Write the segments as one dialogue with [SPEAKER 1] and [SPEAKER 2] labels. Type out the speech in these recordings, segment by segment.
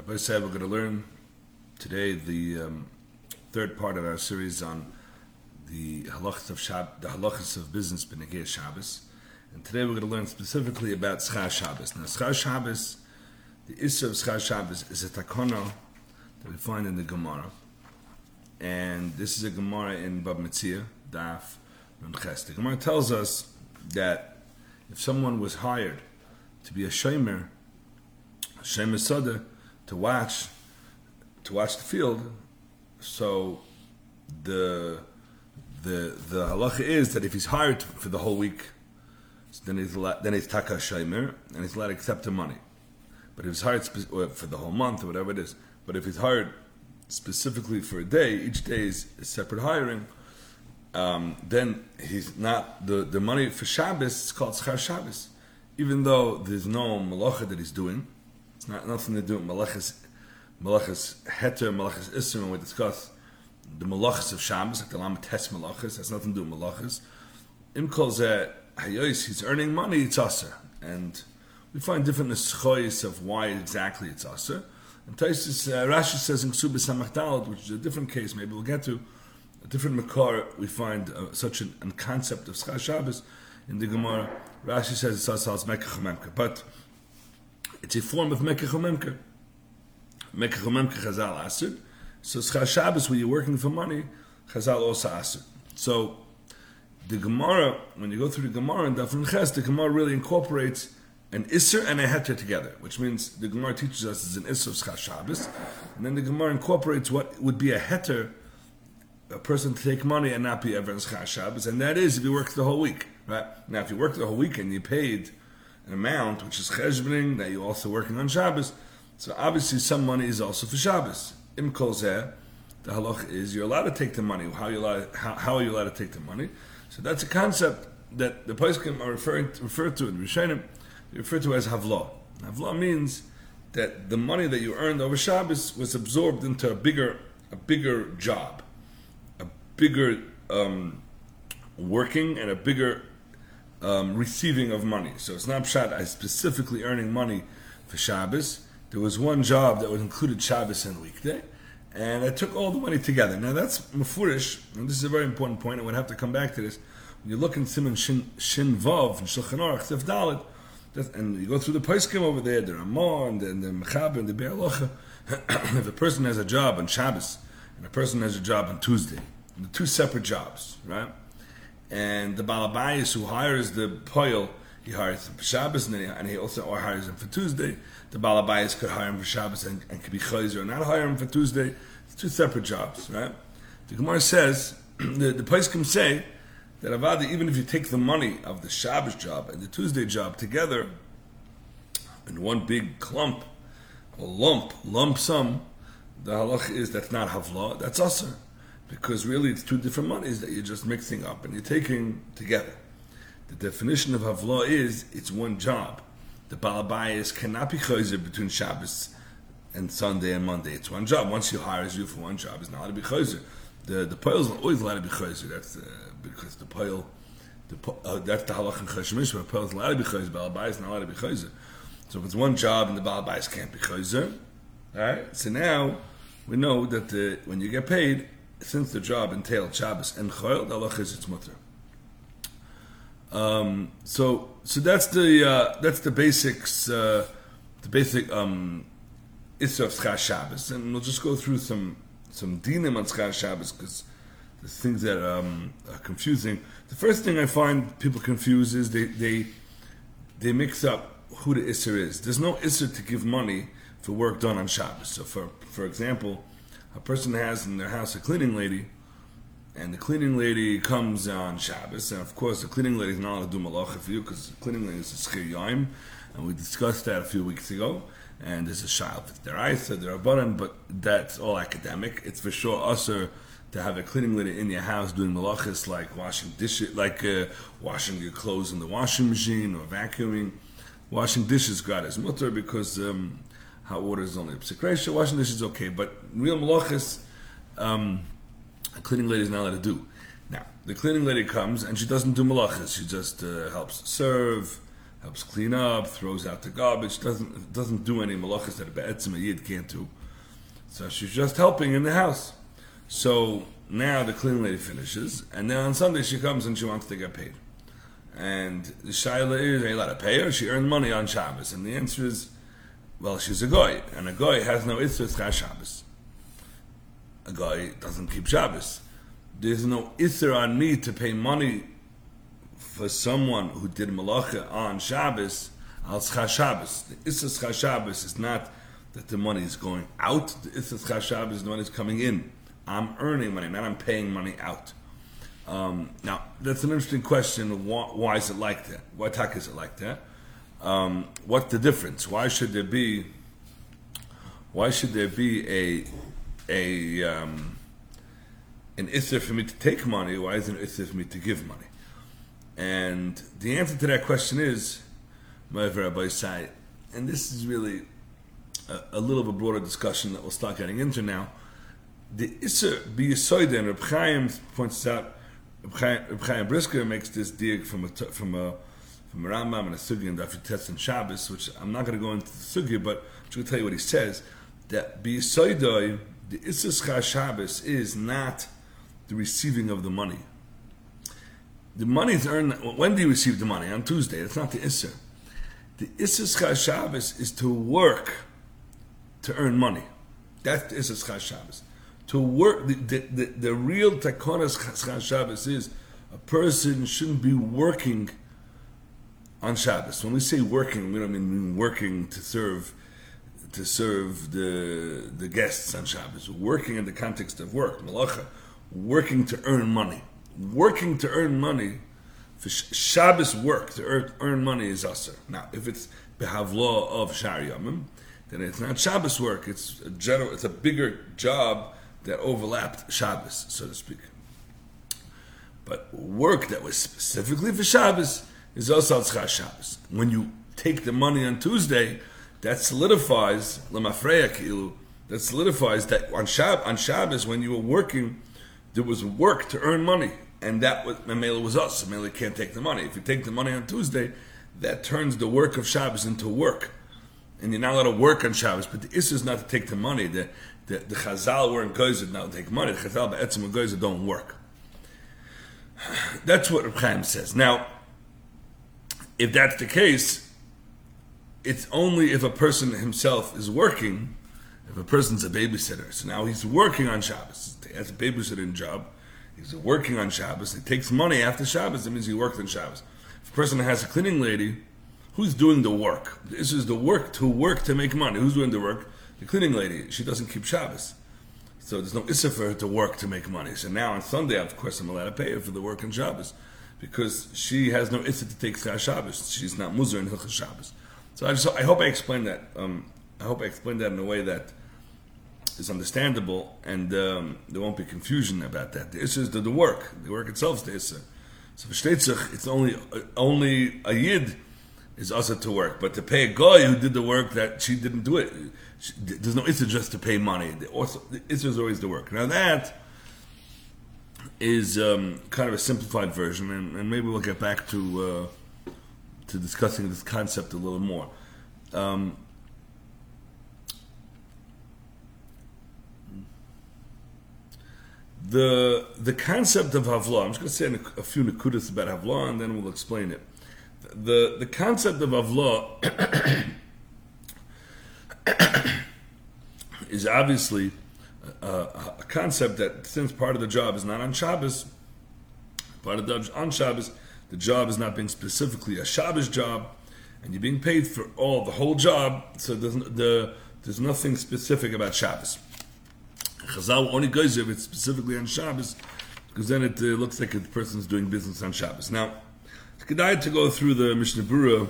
[SPEAKER 1] Rabbi said we're going to learn today the um, third part of our series on the halachas of Shab, the halachas of business b'negei Shabbos, and today we're going to learn specifically about Schar Shabbos. Now, Schar Shabbos, the issue of Schar Shabbos is a takana that we find in the Gemara, and this is a Gemara in Bab Metzia, Daf Memches. The Gemara tells us that if someone was hired to be a shomer, a shomer to watch to watch the field. So the the the halacha is that if he's hired for the whole week, then he's then he's taka shaymer and he's allowed to accept the money. But if he's hired spe- for the whole month or whatever it is, but if he's hired specifically for a day, each day is a separate hiring. Um, then he's not the the money for Shabbos is called schar Shabbos, even though there's no malacha that he's doing. It's not nothing to do with malachas, malachas heter, malachas isser, when we discuss the malachas of Shabbos, like the Lama tes malachas, has nothing to do with malachas. Im zeh hayois, he's earning money, it's aser. And we find different neschois of why exactly it's aser. And uh, Rashi says in Ksubis HaMachdalad, which is a different case, maybe we'll get to, a different makar, we find uh, such an, a concept of Shabbos in the Gemara. Rashi says it's asal as Mekach But it's a form of Mekach Memka. Mekach Memka Chazal Asr. So Schar Shabbos, when you're working for money, Chazal also Asr. So the Gemara, when you go through the Gemara in Dafn Ches, the Gemara really incorporates an Isser and a Heter together, which means the Gemara teaches us it's an Isser of Schar Shabbos, and then the Gemara incorporates what would be a Heter, a person to take money and not be ever in Schar Shabbos, and that is if you work the whole week, right? Now, if you work the whole week and you paid amount, which is cheshboning, that you're also working on Shabbos, so obviously some money is also for Shabbos. Im kol zeh, the halach is you're allowed to take the money. How, you allowed, how, how are you allowed to take the money? So that's a concept that the Paiskim are referring to, to in Rishonim, they refer to as havlah. Havlah means that the money that you earned over Shabbos was absorbed into a bigger, a bigger job, a bigger um, working, and a bigger um, receiving of money. So it's not pshat. I specifically earning money for Shabbos. There was one job that would included Shabbos and weekday, and I took all the money together. Now that's mafurish, and this is a very important point. I would have to come back to this. When you look in Simon Shin, Shin Vav and Shulchan Aruch Sef Dalet, and you go through the Paiskim over there, the Ramah and the, and the Mechab and the Be'er if a person has a job on Shabbos and a person has a job on Tuesday, the two separate jobs, right? And the Balabayas who hires the Poil, he hires him for Shabbos and, he, and he also or hires him for Tuesday. The Balabayas could hire him for Shabbos and, and could be Chayzer not hire him for Tuesday. It's two separate jobs, right? The Gemara says, the, the Paiskim say, that Avada, even if you take the money of the Shabbos job and the Tuesday job together in one big clump, a lump, lump sum, the halach is that's not havla, that's usr. Because really it's two different monies that you're just mixing up and you're taking together. The definition of havla is it's one job. The balabayas cannot be chayzer between Shabbos and Sunday and Monday. It's one job. Once he hires you for one job, it's not allowed to be chayzer. The the is always allowed to be chayzer. That's uh, because the poil, the uh, that's the halach in cheshmish. But poil is allowed to be chayzer. Balabayas not allowed to be chayzer. So if it's one job and the balabayas can't be chayzer, all right. So now we know that the, when you get paid, since the job entailed Shabbos and Chayil, the halach is it's mutter. Um, so so that's the uh, that's the basics, uh, the basic um, of Schar Shabbos, and we'll just go through some some dinim on Schar Shabbos because there's things that um, are confusing. The first thing I find people confuse is they they they mix up who the Isser is. There's no Isser to give money for work done on Shabbos. So for for example, a person has in their house a cleaning lady, and the cleaning lady comes on Shabbos, and of course the cleaning lady is not allowed to do malacha for you because the cleaning lady is a schir and we discussed that a few weeks ago. And there's a child with their eyes, their button, but that's all academic. It's for sure usher to have a cleaning lady in your house doing malachas like washing dishes, like uh, washing your clothes in the washing machine or vacuuming. Washing dishes got is mutter because um, hot water is only psikresha. Washing dishes is okay, but real malachas, um, a cleaning lady is not allowed to do. Now, the cleaning lady comes and she doesn't do malachas. She just uh, helps serve, helps clean up, throws out the garbage, doesn't doesn't do any malachas that a be'etzim a yid can't do. So she's just helping in the house. So now the cleaning lady finishes, and then on Sunday she comes and she wants to get paid. And the shaila is, are you allowed to pay her? She earned money on Shabbos. And the answer is, well, she's a goy, and a goy has no itzvah Shabbos. A goy doesn't keep Shabbos. There's no isser on me to pay money for someone who did malacha on Shabbos al Shabbos. The isser Shabbos is not that the money is going out. The isser Shabbos is the money is coming in. I'm earning money, not I'm paying money out. Um, now, that's an interesting question. Why, why, is it like that? Why tak is it like that? Um, the difference? Why should there be? Why should there be a a um, an issue for me to take money? Why isn't it issue for me to give money? And the answer to that question is, Rabbi side, and this is really a, a little bit broader discussion that we'll start getting into now the Isser B'Yisoida, and Reb Chaim points out, Reb Chaim Brisker makes this dig from a, from a, from Rambam and a Sugi and Daf and Shabbos, which I'm not going to go into the Sugi, but I'm going to tell you what he says, that B'Yisoida, the Isser Shabbos is not the receiving of the money. The money is earned, when do you receive the money? On Tuesday. It's not the Isser. The Isser Shabbos is to work to earn money. That's the Isser Shabbos to work. The, the, the, the real takonas Shabbos is a person shouldn't be working on Shabbos. When we say working, we don't mean working to serve to serve the the guests on Shabbos. Working in the context of work, malacha, working to earn money. Working to earn money for Shabbos work to earn, money is aser. Now, if it's behavlaw of Shar Yomim, then it's not Shabbos work. It's a general. It's a bigger job that overlapped Shabbos, so to speak. But work that was specifically for Shabbos is al Shabbos. When you take the money on Tuesday, that solidifies lemafreya kilu. That solidifies that on Shab on Shabbos when you were working, there was work to earn money, and that was Mamela was us. Mamela can't take the money. If you take the money on Tuesday, that turns the work of Shabbos into work, and you're not allowed to work on Shabbos. But the issue is not to take the money. The the, the Chazal weren't goyzer now take money. The Chazal be'etzim and goyzer don't work. That's what Reb Chaim says. Now, if that's the case, it's only if a person himself is working, if a person's a babysitter. So now he's working on Shabbos. He has a babysitting job. He's working on Shabbos. He takes money after Shabbos. That means he worked on Shabbos. If a person has a cleaning lady, who's doing the work? This is the work to work to make money. Who's doing the work? the cleaning lady, she doesn't keep Shabbos. So there's no issa for her to work to make money. So now on Sunday, of course, I'm allowed to pay her for the work in Shabbos because she has no issa to take Shabbos. She's not muzar in Hilchas Shabbos. So I, just, I hope I explained that. Um, I hope I explained that in a way that is understandable and um, there won't be confusion about that. The issa is the, the work. The work itself is the issa. So for it's only only a yid is also to work, but to pay a guy who did the work that she didn't do it there's no issue just to pay money. The, also, the issue is always the work. Now that is um, kind of a simplified version, and, and, maybe we'll get back to uh, to discussing this concept a little more. Um, the the concept of Havlah, I'm just going to say a, a few nakudas about Havlah, and then we'll explain it. The the concept of Havlah is obviously a, a, concept that since part of the job is not on Shabbos, part of the job on Shabbos, the job is not being specifically a Shabbos job, and you're being paid for all the whole job. So there's, the, there's nothing specific about Shabbos. Chazal only goes if it's specifically on Shabbos, because then it uh, looks like the person's doing business on Shabbos. Now, it's good to go through the Mishnah Berurah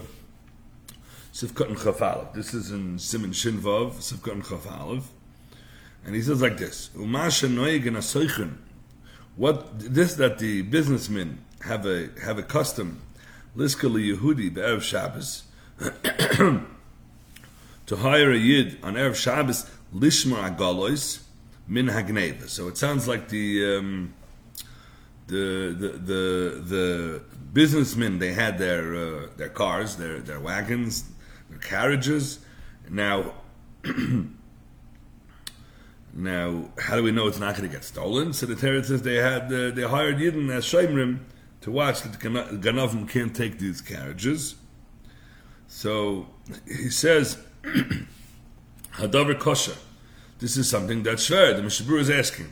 [SPEAKER 1] Sivkot and This is in Simon Shinvav, Sivkot and And he says like this, What, this that the businessmen have a, have a custom, Liska Yehudi be'erev Shabbos, to hire a Yid on Erev Shabbos, Lishma Agalois, Min Hagneva. So it sounds like the, um, the the the, the businessmen they had their uh, their cars, their their wagons, their carriages. Now, now, how do we know it's not going to get stolen? So the Torah says they had uh, they hired Yidden as Shemrim to watch that the Ganavim can't take these carriages. So he says, Hadavar kosher. This is something that's fair. The Mishabur is asking,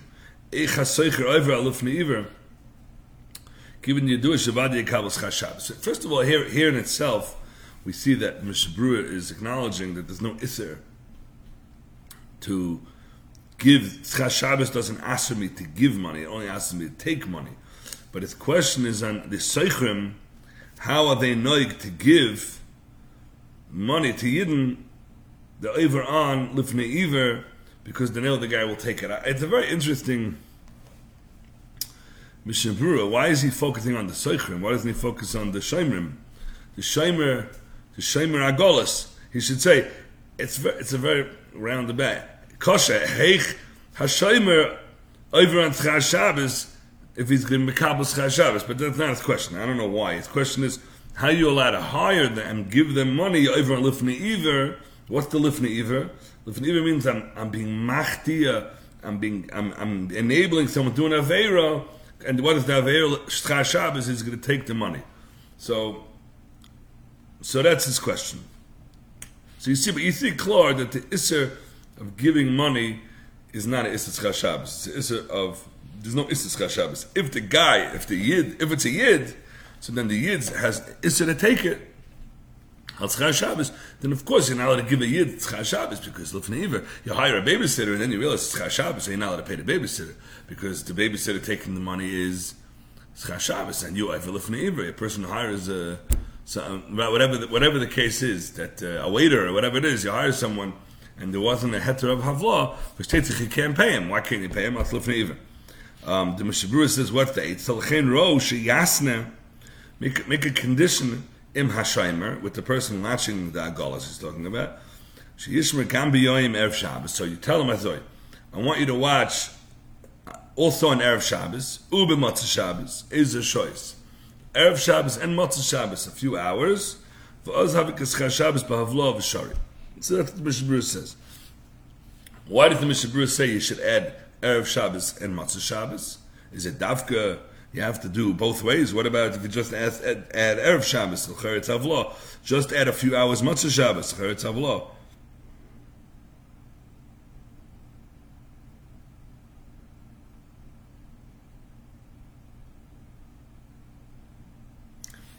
[SPEAKER 1] Given you do So first of all, here, here in itself, we see that Mishabur is acknowledging that there's no Isser to give. Shabbos doesn't ask me to give money, it only asks me to take money. But his question is on the Seichrim, how are they noig to give money to Yidden, the over on Lifnei Iver, because they know the guy will take it. Uh, it's a very interesting Mishnah Why is he focusing on the Seichrim? Why doesn't he focus on the Shemrim? The Shemer, the Shemer Agolas. He should say, it's, it's a very roundabout. Kosher, Heich Hashomer over on Shabbos, if he's going to Mekabel Tzchar Shabbos. But that's not his question. I don't know why. His question is, how you allowed to hire them give them money over on Lifnei Iver? What's the Lifnei Iver? Lifnei Iver means I'm, I'm being machtia, I'm being, I'm, I'm enabling someone to do an Avera, and what is the Avera? Tzchar Shabbos is going to take the money. So, so that's his question. So you see, but you see clear that the Isser of giving money is not an Tzchar Shabbos. It's an Isser of, there's no Tzchar Shabbos. If the guy, if the Yid, if it's a Yid, so then the Yid has Isser to take it. Al Shabbos, then of course you're not allowed to give a Yid Tzchar Shabbos because Lufnei you hire a babysitter and then you realize Tzchar Shabbos, so you're not allowed to pay the babysitter because the babysitter taking the money is Tzchar Shabbos and you have a a person who hires a so, whatever the, whatever the case is, that uh, a waiter or whatever it is, you hire someone and there wasn't a heter of havla, which takes you can't pay him. Why can't you pay him? That's lifnei um, The Mishnah Berurah says, what's the eight? Salchen ro sheyasne make, make a condition im hashaimer with the person watching the agalas he's talking about. Sheyishmer kan biyoyim erev Shabbos. So you tell him, Azoy, I want you to watch also on erev Shabbos, ube matzah Shabbos is a choice. Erev Shabbos and matzah Shabbos, a few hours. For us have a Shabbos b'havlo v'shari. So that's what the Mishnah Berurah says. Why did the Mishnah Berurah say you should add erev Shabbos and matzah Shabbos? Is it davka? You have to do both ways. What about if you just add, add, add Erev Shabbos, Cheretz Havlo? Just add a few hours Matzah Shabbos, Cheretz Havlo.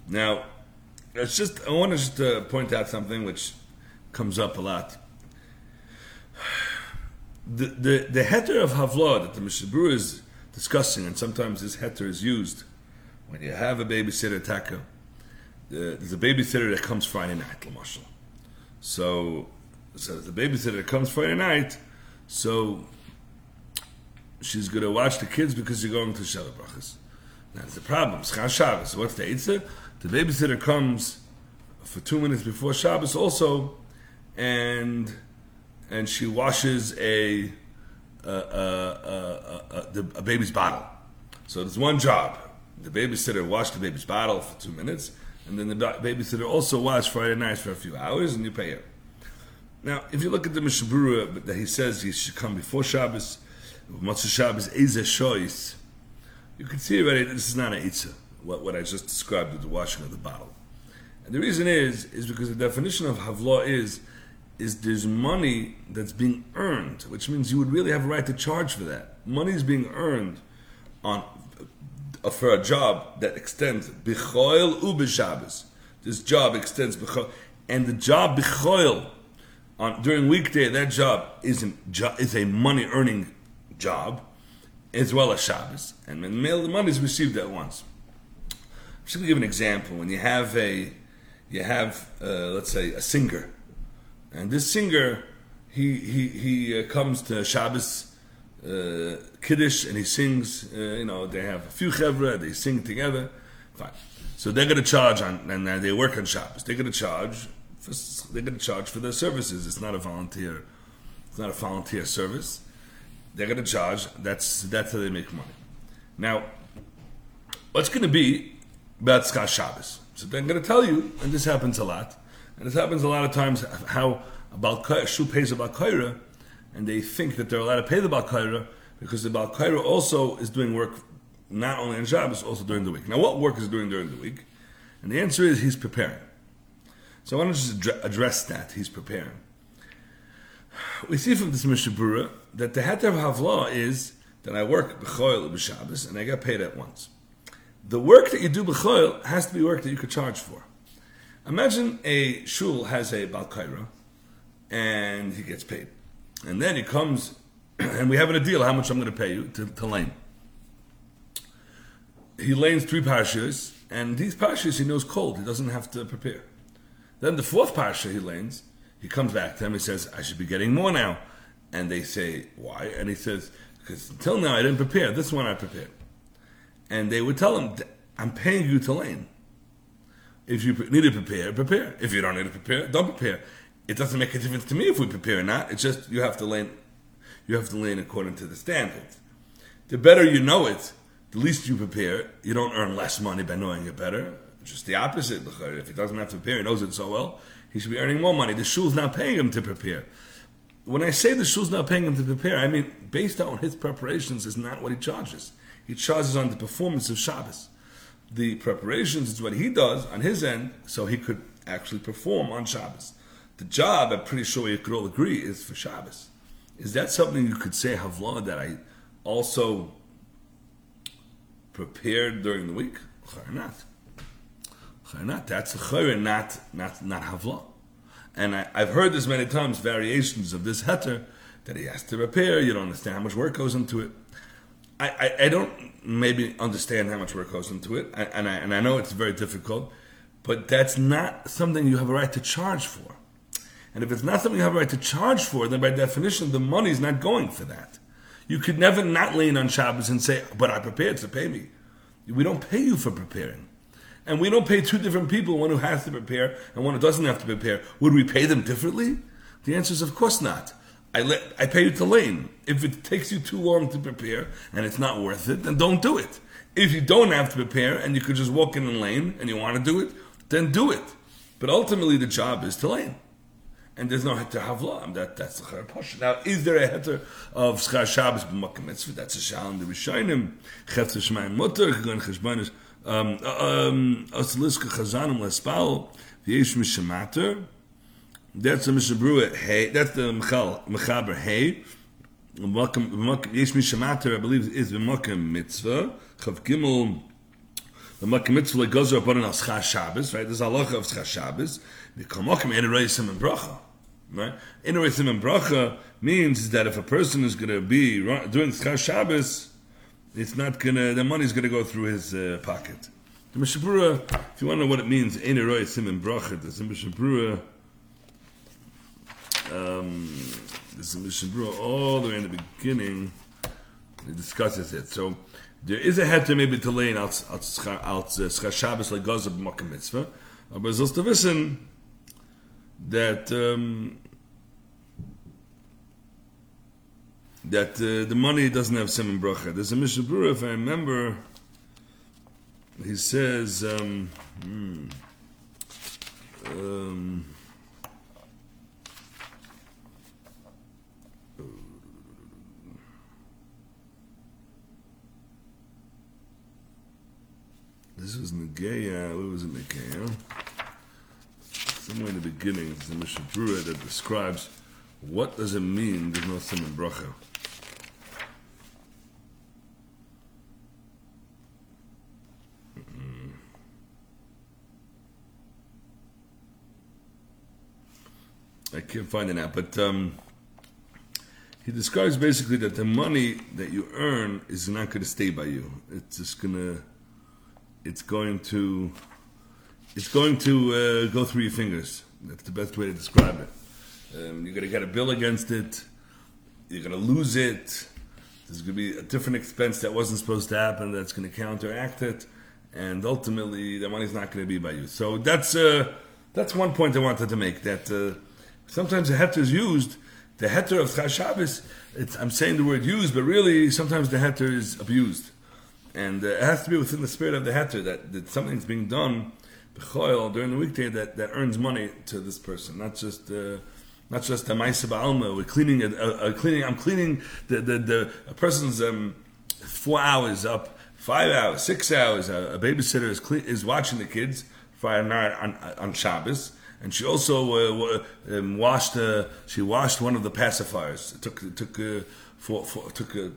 [SPEAKER 1] Now, it's just I want to just uh, point out something which comes up a lot. The the the heter of Havla that the Mishabur is discussing, and sometimes this heter is used when you have a babysitter taka. There's a babysitter that comes Friday night. So, so the babysitter that comes Friday night, so she's going to watch the kids because you're going to Sheva Brachas. There's a problem. Schar Shabbos. What's the Eitzah? The babysitter comes for two minutes before Shabbos also, and and she washes a a, a, a, a baby's bottle. So there's one job. The babysitter washed the baby's bottle for two minutes, and then the babysitter also washed Friday nights for a few hours, and you pay her. Now, if you look at the Mishnah Berurah that he says he should come before Shabbos, Matzah Shabbos is a choice. You can see already that this is not an Eitzah, what, what I just described with the washing of the bottle. And the reason is, is because the definition of Havla is is there's money that's being earned, which means you would really have a right to charge for that. Money is being earned on uh, for a job that extends bichoil u. This job extends bichoil, and the job bichoil on during weekday that job is an, is a money earning job as well as Shabbos, and the money is received at once. I'm just going to give an example. When you have a you have uh, let's say a singer and this singer, he he he uh, comes to Shabbos uh, Kiddush and he sings. Uh, you know, they have a few chevra, they sing together. Fine. So they're going to charge on, and they work on Shabbos. They're going to charge. For, they're going to charge for their services. It's not a volunteer. It's not a volunteer service. They're going to charge. That's that's how they make money. Now, what's going to be about Shabbos? So I'm going to tell you, and this happens a lot, and this happens a lot of times, how about Shu pays about Kaira, and they think that they're allowed to pay the Balkaira because the Balkaira also is doing work not only on Shabbos, also during the week. Now, what work is doing during the week? And the answer is he's preparing. So I want to just address that. He's preparing. We see from this Mishnah Berurah that the heter of Havlah is that I work b'choil b'Shabbos and I get paid at once. The work that you do b'choil has to be work that you could charge for. Imagine a shul has a balkaira and he gets paid. And then he comes and we have a deal how much I'm going to pay you to, to lane. He lanes three parshas, and these parshas he knows cold. He doesn't have to prepare. Then the fourth parsha he lanes, he comes back to them. He says, "I should be getting more now," and they say, "Why?" And he says, "Because until now I didn't prepare. This one I prepared." And they would tell him, "I'm paying you to lane. If you need to prepare, prepare. If you don't need to prepare, don't prepare. It doesn't make a difference to me if we prepare or not. It's just you have to learn. You have to learn according to the standards. The better you know it, the least you prepare. You don't earn less money by knowing it better." Just the opposite. If he doesn't have to prepare, he knows it so well, he should be earning more money. The shul's not paying him to prepare. When I say the shul's not paying him to prepare, I mean based on his preparations is not what he charges. He charges on the performance of Shabbos. The preparations is what he does on his end, so he could actually perform on Shabbos. The job, I'm pretty sure you could all agree, is for Shabbos. Is that something you could say, Havlah, that I also prepared during the week? Not? Not that's a chayre, not not not havla. And I, have heard this many times, variations of this heter that he has to repair. You don't understand how much work goes into it. I, I, don't maybe understand how much work goes into it, I, and I and I know it's very difficult, but that's not something you have a right to charge for. And if it's not something you have a right to charge for, then by definition the money is not going for that. You could never not lean on Shabbos and say, "But I prepared to pay me." We don't pay you for preparing and we don't pay two different people, one who has to prepare and one who doesn't have to prepare, would we pay them differently? The answer is of course not. I let I pay you to lane. If it takes you too long to prepare and it's not worth it, then don't do it. If you don't have to prepare and you could just walk in and lane and you want to do it, then do it. But ultimately the job is to lane. And there's no heter havla. That that's the charapash. Now, is there a heter of schar Shabbos b'makom mitzvah? That's a shal in the Rishonim. Chetzer shmayim mutter. Gon cheshbonis um, uh, um, aus liske chazanim lespal v'yesh mishamater that's the mishabruah hey that's the mechaber hey. Yesh mishamater I believe is the makom mitzvah chav gimel. The makom mitzvah goes up on schar Shabbos right? There's a halacha of schar Shabbos. The kamakim enereisim and bracha right? Enereisim and bracha means that if a person is going to be doing schar Shabbos it's not gonna the money's gonna go through his uh, pocket. The Mishnah Berurah, if you want to know what it means, Ein Eroy Simon Brachet, the Mishnah Berurah, um, this is Mishnah Berurah all the way in the beginning, he discusses it. So, there is a heter maybe to lay out als Schar Shabbos like Gazab Makam Mitzvah, aber es sollst du wissen, that um, that uh, the money doesn't have Simon Bracha. There's a Mishnah Berurah, if I remember, he says, um, hmm, um, was Negeya, what was it Negeya? Somewhere in the beginning, there's a Mishnah Berurah that describes what does it mean there's no Simon Bracha. I can't find it now, but um, he describes basically that the money that you earn is not going to stay by you. It's just gonna, it's going to, it's going to uh, go through your fingers. That's the best way to describe it. Um, you're going to get a bill against it. You're going to lose it. There's going to be a different expense that wasn't supposed to happen that's going to counteract it, and ultimately the money's not going to be by you. So that's uh, that's one point I wanted to make. That uh, Sometimes the heter is used. The heter of Chashabis, I'm saying the word used, but really sometimes the heter is abused. And uh, it has to be within the spirit of the heter that, that something's being done during the weekday that, that earns money to this person, not just. Uh, not just a ma'isa ba'alma. We're cleaning a, a, a, cleaning. I'm cleaning the the, the a person's um, four hours up, five hours, six hours. A, a babysitter is clean, is watching the kids Friday night on, on Shabbos, and she also uh, um, washed. Uh, she washed one of the pacifiers. It took it took uh, took uh,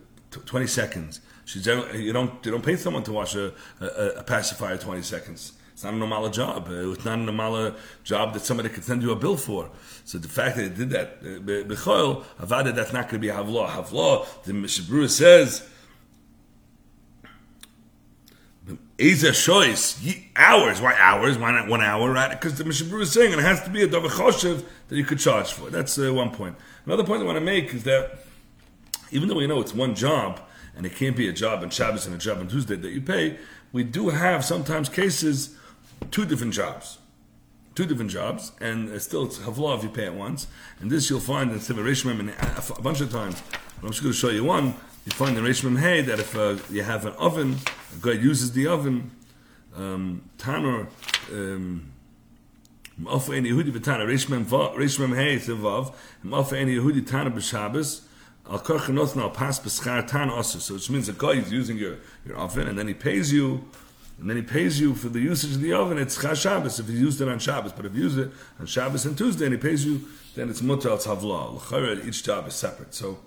[SPEAKER 1] twenty seconds. She you don't you don't pay someone to wash a, a, a pacifier twenty seconds. It's not a normal job. Uh, it's not a normal job that somebody could send you a bill for. So the fact that they did that, Bechoil, Avada, that's not going to be Havlah. Havlah, the Mishnah Berurah says, Eza choice hours. Why hours? Why not one hour? Right? Because the Mishnah Berurah is saying it has to be a Dovachoshev that you could charge for. That's uh, one point. Another point I want to make is that even though we know it's one job and it can't be a job on Shabbos and a job on Tuesday that you pay, we do have sometimes cases two different jobs. Two different jobs, and still it's havlah if you pay it once. And this you'll find in Siva Rishmim a bunch of times. I'm just going to show you one. You find in Rishmim Hey that if uh, you have an oven, a guy uses the oven, um, Tanner, um, any Yehudi b'Tana, Rishmim Hey Sivav, Mafa any Yehudi Tana b'Shabbos, So which means a guy is using your, your oven, and then he pays you and then he pays you for the usage of the oven, it's Chaz Shabbos if he used it on Shabbos. But if you use it on Shabbos and Tuesday and he pays you, then it's Mutter al Tzavla. Each job is separate. So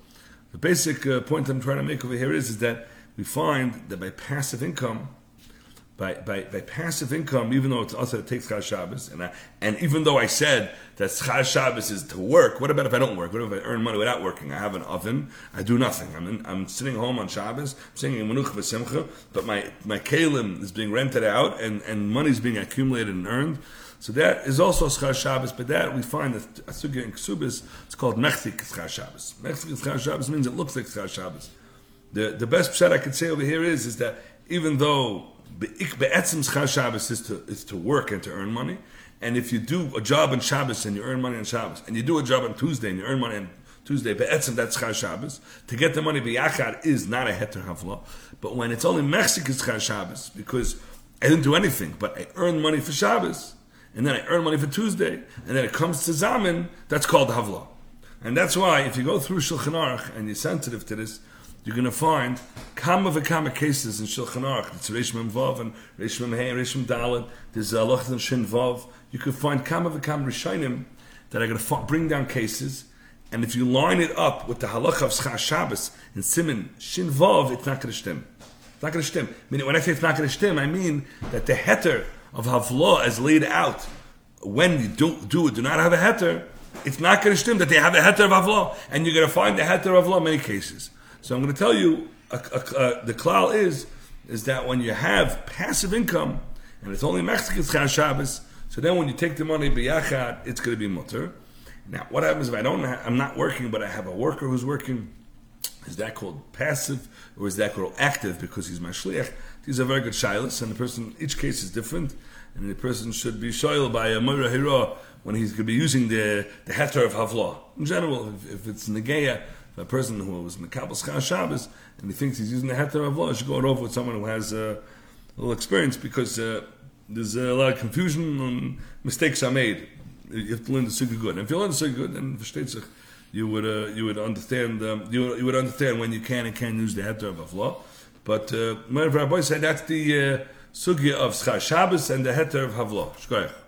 [SPEAKER 1] the basic uh, point I'm trying to make over here is, is that we find that by passive income, by, by, by passive income, even though it's also it takes Chaz Shabbos, and I, and even though I said that Chaz Shabbos is to work, what about if I don't work? What if I earn money without working? I have an oven, I do nothing. I'm in, I'm sitting home on Shabbos, I'm singing Menuch v'Simcha, but my my kalim is being rented out, and and money is being accumulated and earned. So that is also Chaz Shabbos, but that we find that Asugya in Ksubis, it's called Mechzik Chaz Shabbos. Mechzik Chaz Shabbos means it looks like Chaz Shabbos. The the best shot I could say over here is is that even though Be'etzim Schar Shabbos is to, is to work and to earn money. And if you do a job on Shabbos and you earn money on Shabbos, and you do a job on Tuesday and you earn money on Tuesday, Be'etzim, that's Schar Shabbos. To get the money B'yachad is not a Heter Havla. But when it's only Mechzik Schar Shabbos, because I didn't do anything, but I earned money for Shabbos, and then I earn money for Tuesday, and then it comes to Zaman, that's called Havla. And that's why, if you go through Shulchan Aruch and you're sensitive to this, you're going to find kama v'kama cases in Shulchan Aruch. It's Reish Vav and Reish Mem Hey and Reish Mem Dalet. There's Aloch and Shin Vav. You could find kama v'kama Rishonim that are going to bring down cases. And if you line it up with the halacha of Schar Shabbos in Simon Shin Vav, it's not going to stem. It's not going to stem. I mean, when I say it's not going to stem, I mean that the heter of Havlah as laid out when you do, do do not have a heter, it's not going to stem that they have a heter of Havlah. And you're going to find the heter of Havlah in many cases. So I'm going to tell you, uh, uh, uh, the klal is is that when you have passive income and it's only Mechzik's Mechzik Shabbos, so then when you take the money biyachat, it's going to be mutter. Now, what happens if I don't? Ha- I'm not working, but I have a worker who's working. Is that called passive or is that called active because he's my shliach? These are very good shilas, and the person, each case is different, and the person should be shoyal by a mura hira when he's going to be using the the heter of havla. In general, if, if it's negeya, a person who was in the Kabbalah Schar Shabbos and he thinks he's using the Heter Avlah, should go it over with someone who has uh, a little experience because uh, there's a lot of confusion and mistakes are made. You have to learn the Sugya good. And if you learn the Sugya good, then versteht you would uh, you would understand um, you, you would understand when you can and can't use the Heter of Avlah. But uh, my rabbi said that's the uh, of Schar Shabbos and the Heter of Havlah. Shkoyach.